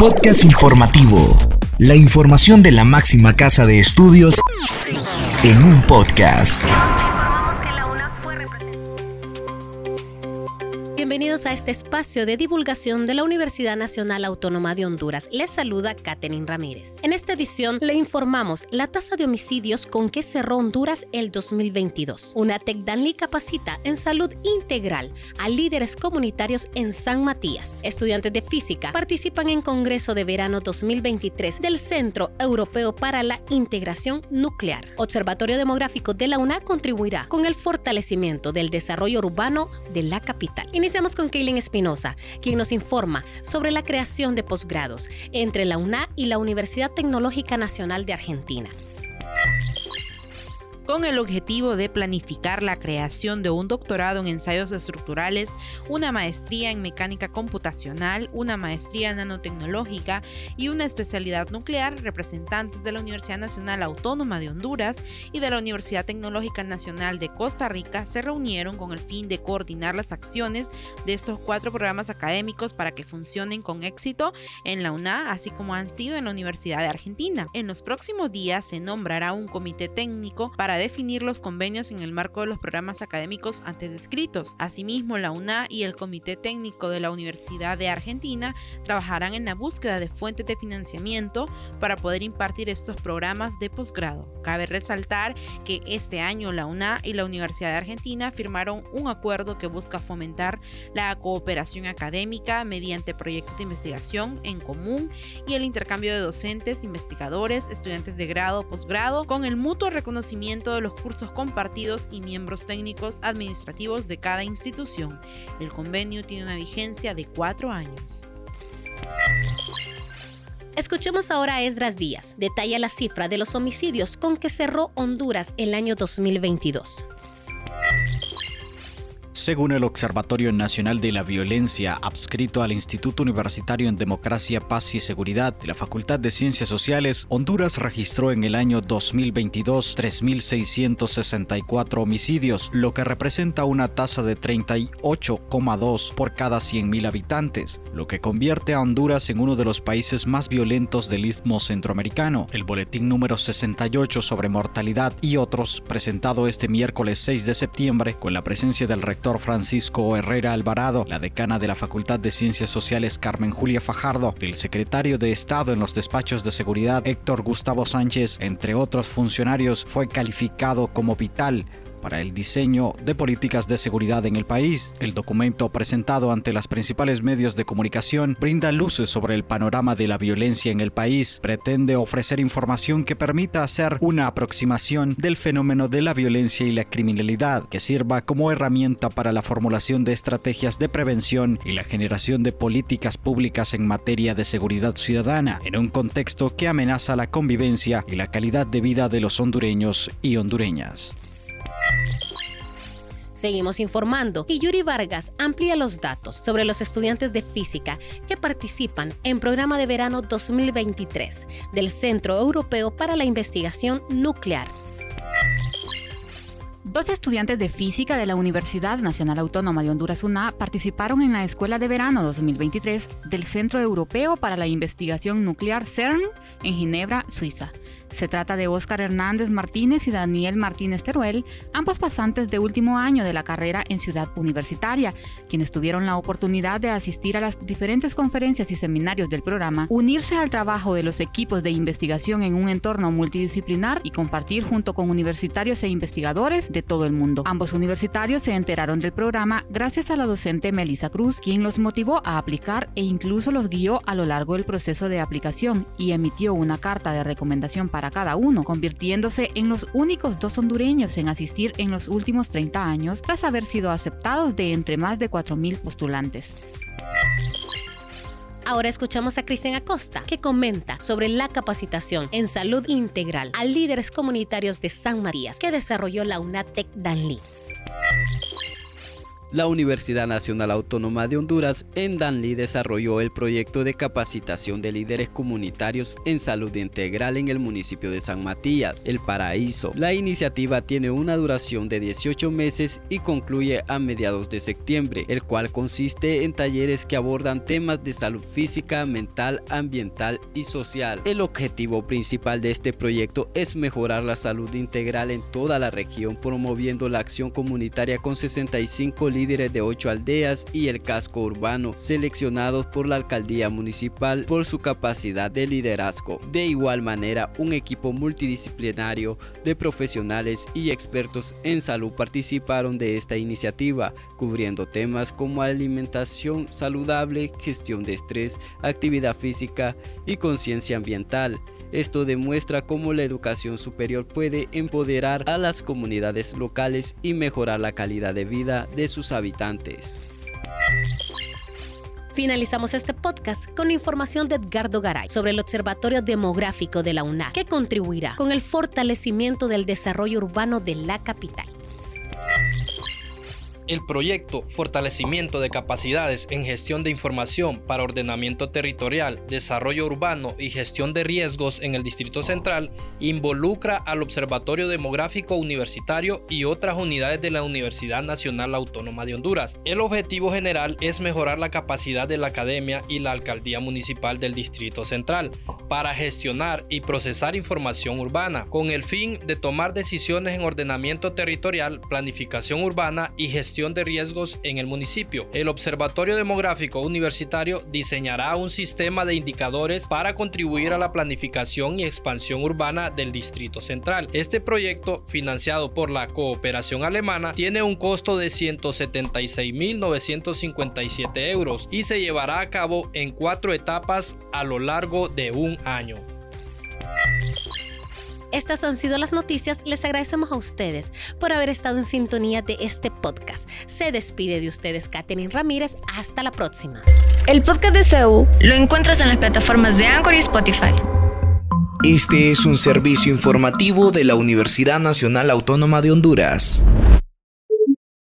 Podcast informativo. La información de la máxima casa de estudios en un podcast. Bienvenidos a este espacio de divulgación de la Universidad Nacional Autónoma de Honduras. Les saluda Katherine Ramírez. En esta edición le informamos la tasa de homicidios con que cerró Honduras el 2022. Una Danley capacita en salud integral a líderes comunitarios en San Matías. Estudiantes de física participan en Congreso de Verano 2023 del Centro Europeo para la Integración Nuclear. Observatorio Demográfico de la UNA contribuirá con el fortalecimiento del desarrollo urbano de la capital. Iniciamos con Kaylin Espinosa, quien nos informa sobre la creación de posgrados entre la UNA y la Universidad Tecnológica Nacional de Argentina con el objetivo de planificar la creación de un doctorado en ensayos estructurales, una maestría en mecánica computacional, una maestría nanotecnológica y una especialidad nuclear, representantes de la Universidad Nacional Autónoma de Honduras y de la Universidad Tecnológica Nacional de Costa Rica se reunieron con el fin de coordinar las acciones de estos cuatro programas académicos para que funcionen con éxito en la UNA, así como han sido en la Universidad de Argentina. En los próximos días se nombrará un comité técnico para definir los convenios en el marco de los programas académicos antes descritos. Asimismo, la UNA y el Comité Técnico de la Universidad de Argentina trabajarán en la búsqueda de fuentes de financiamiento para poder impartir estos programas de posgrado. Cabe resaltar que este año la UNA y la Universidad de Argentina firmaron un acuerdo que busca fomentar la cooperación académica mediante proyectos de investigación en común y el intercambio de docentes, investigadores, estudiantes de grado posgrado con el mutuo reconocimiento de los cursos compartidos y miembros técnicos administrativos de cada institución. El convenio tiene una vigencia de cuatro años. Escuchemos ahora a Esdras Díaz. Detalla la cifra de los homicidios con que cerró Honduras el año 2022. Según el Observatorio Nacional de la Violencia, adscrito al Instituto Universitario en Democracia, Paz y Seguridad de la Facultad de Ciencias Sociales, Honduras registró en el año 2022 3.664 homicidios, lo que representa una tasa de 38,2 por cada 100.000 habitantes, lo que convierte a Honduras en uno de los países más violentos del istmo centroamericano. El boletín número 68 sobre mortalidad y otros, presentado este miércoles 6 de septiembre con la presencia del rector Francisco Herrera Alvarado, la decana de la Facultad de Ciencias Sociales Carmen Julia Fajardo, el secretario de Estado en los despachos de seguridad Héctor Gustavo Sánchez, entre otros funcionarios, fue calificado como vital para el diseño de políticas de seguridad en el país. El documento presentado ante los principales medios de comunicación brinda luces sobre el panorama de la violencia en el país. Pretende ofrecer información que permita hacer una aproximación del fenómeno de la violencia y la criminalidad, que sirva como herramienta para la formulación de estrategias de prevención y la generación de políticas públicas en materia de seguridad ciudadana, en un contexto que amenaza la convivencia y la calidad de vida de los hondureños y hondureñas. Seguimos informando y Yuri Vargas amplía los datos sobre los estudiantes de física que participan en programa de verano 2023 del Centro Europeo para la Investigación Nuclear. Dos estudiantes de física de la Universidad Nacional Autónoma de Honduras UNA participaron en la Escuela de Verano 2023 del Centro Europeo para la Investigación Nuclear CERN en Ginebra, Suiza. Se trata de Óscar Hernández Martínez y Daniel Martínez Teruel, ambos pasantes de último año de la carrera en Ciudad Universitaria, quienes tuvieron la oportunidad de asistir a las diferentes conferencias y seminarios del programa, unirse al trabajo de los equipos de investigación en un entorno multidisciplinar y compartir junto con universitarios e investigadores de todo el mundo. Ambos universitarios se enteraron del programa gracias a la docente Melissa Cruz, quien los motivó a aplicar e incluso los guió a lo largo del proceso de aplicación y emitió una carta de recomendación para para cada uno, convirtiéndose en los únicos dos hondureños en asistir en los últimos 30 años tras haber sido aceptados de entre más de 4.000 postulantes. Ahora escuchamos a Cristian Acosta, que comenta sobre la capacitación en salud integral a líderes comunitarios de San Marías que desarrolló la UNATEC Danlí. La Universidad Nacional Autónoma de Honduras en Danlí desarrolló el proyecto de capacitación de líderes comunitarios en salud integral en el municipio de San Matías, El Paraíso. La iniciativa tiene una duración de 18 meses y concluye a mediados de septiembre, el cual consiste en talleres que abordan temas de salud física, mental, ambiental y social. El objetivo principal de este proyecto es mejorar la salud integral en toda la región promoviendo la acción comunitaria con 65 líderes de 8 aldeas y el casco urbano seleccionados por la alcaldía municipal por su capacidad de liderazgo. De igual manera, un equipo multidisciplinario de profesionales y expertos en salud participaron de esta iniciativa, cubriendo temas como alimentación saludable, gestión de estrés, actividad física y conciencia ambiental. Esto demuestra cómo la educación superior puede empoderar a las comunidades locales y mejorar la calidad de vida de sus habitantes. Finalizamos este podcast con información de Edgardo Garay sobre el Observatorio Demográfico de la UNAC, que contribuirá con el fortalecimiento del desarrollo urbano de la capital. El proyecto Fortalecimiento de Capacidades en Gestión de Información para Ordenamiento Territorial, Desarrollo Urbano y Gestión de Riesgos en el Distrito Central involucra al Observatorio Demográfico Universitario y otras unidades de la Universidad Nacional Autónoma de Honduras. El objetivo general es mejorar la capacidad de la academia y la alcaldía municipal del Distrito Central para gestionar y procesar información urbana, con el fin de tomar decisiones en ordenamiento territorial, planificación urbana y gestión de riesgos en el municipio. El Observatorio Demográfico Universitario diseñará un sistema de indicadores para contribuir a la planificación y expansión urbana del Distrito Central. Este proyecto, financiado por la cooperación alemana, tiene un costo de 176.957 euros y se llevará a cabo en cuatro etapas a lo largo de un año. Estas han sido las noticias. Les agradecemos a ustedes por haber estado en sintonía de este podcast. Se despide de ustedes Katherine Ramírez. Hasta la próxima. El podcast de CEU lo encuentras en las plataformas de Anchor y Spotify. Este es un servicio informativo de la Universidad Nacional Autónoma de Honduras.